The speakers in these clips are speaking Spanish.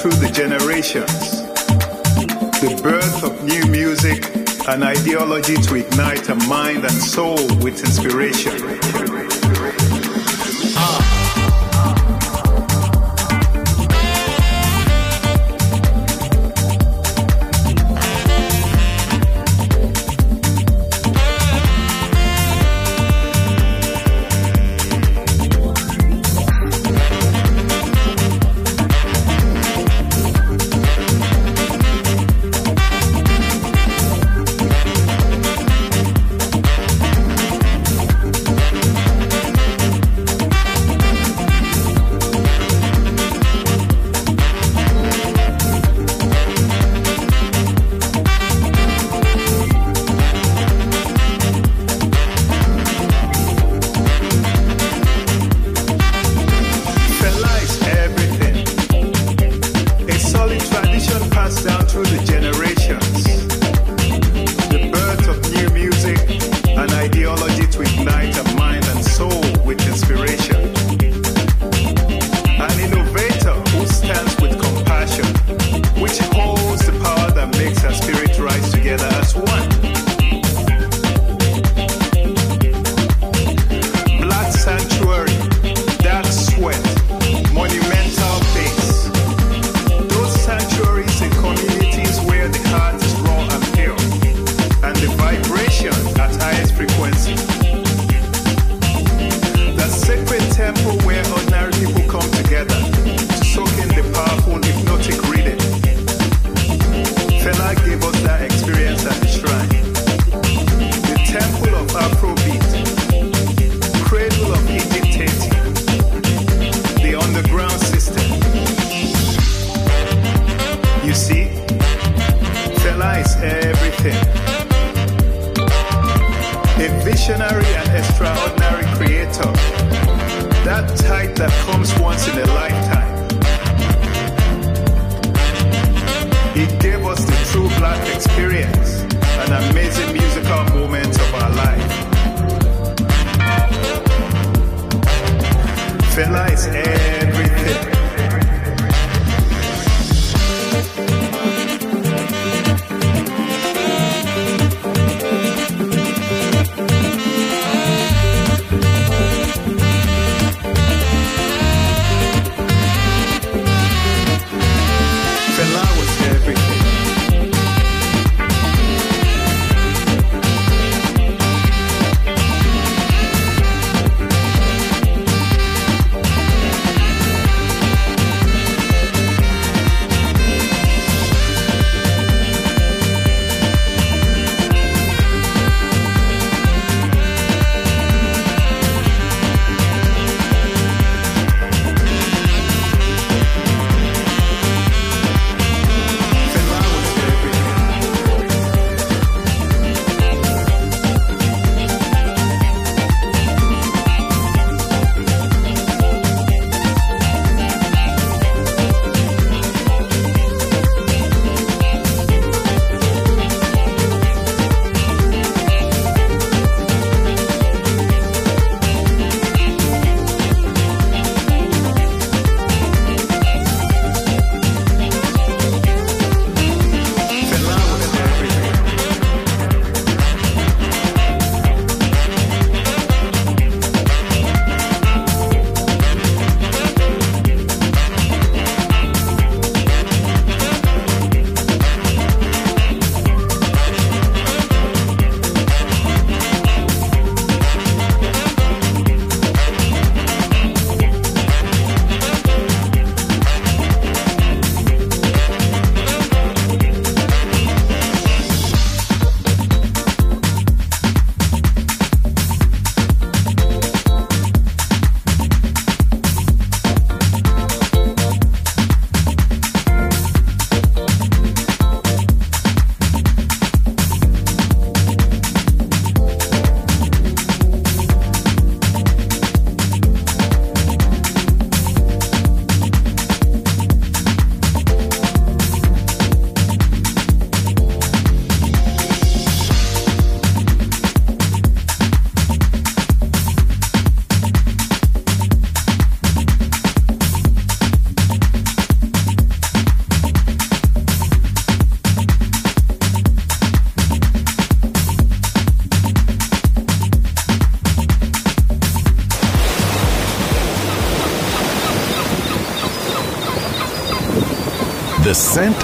Through the generations. The birth of new music, an ideology to ignite a mind and soul with inspiration.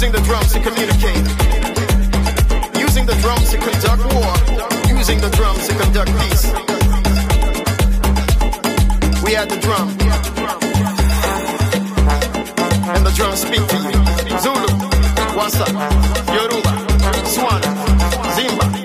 Using the drums to communicate. Using the drums to conduct war. Using the drums to conduct peace. We had the drum. And the drums speak to you. Zulu, Wasa, Yoruba, Swana, Zimba.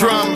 drama.